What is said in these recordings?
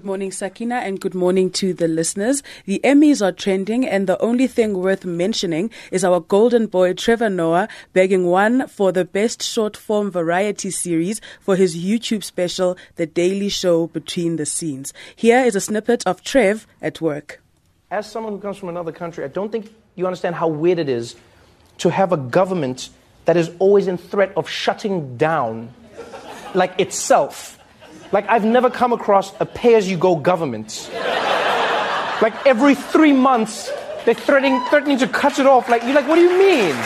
Good morning, Sakina, and good morning to the listeners. The Emmys are trending, and the only thing worth mentioning is our golden boy Trevor Noah begging one for the best short form variety series for his YouTube special, The Daily Show Between the Scenes. Here is a snippet of Trev at work. As someone who comes from another country, I don't think you understand how weird it is to have a government that is always in threat of shutting down, like itself like, I've never come across a pay as you go government. like, every three months, they're threatening, threatening to cut it off. Like, you're like, what do you mean?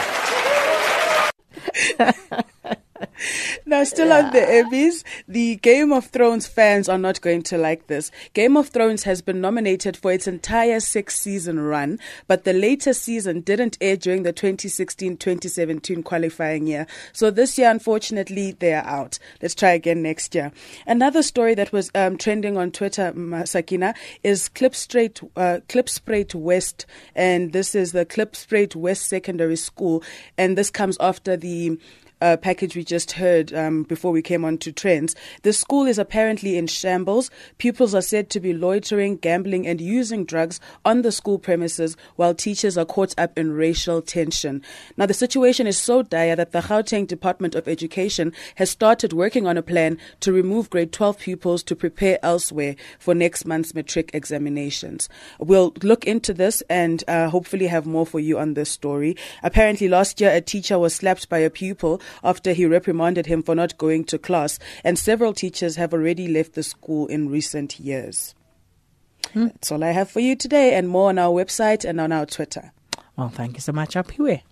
Now, still yeah. on the Emmys, the Game of Thrones fans are not going to like this. Game of Thrones has been nominated for its entire six season run, but the latest season didn't air during the 2016 2017 qualifying year. So this year, unfortunately, they are out. Let's try again next year. Another story that was um, trending on Twitter, Sakina, is Klipspruit, uh, Klipspruit West, and this is the Klipspruit West Secondary School, and this comes after the uh, package we just heard um, before we came on to trends, the school is apparently in shambles. Pupils are said to be loitering, gambling, and using drugs on the school premises while teachers are caught up in racial tension. Now, the situation is so dire that the Gauteng Department of Education has started working on a plan to remove grade 12 pupils to prepare elsewhere for next month's matric examinations. We'll look into this and uh, hopefully have more for you on this story. Apparently, last year, a teacher was slapped by a pupil after he reprimanded him for not going to class, and several teachers have already left the school in recent years. Hmm. That's all I have for you today, and more on our website and on our Twitter. Well, thank you so much, Apiwe.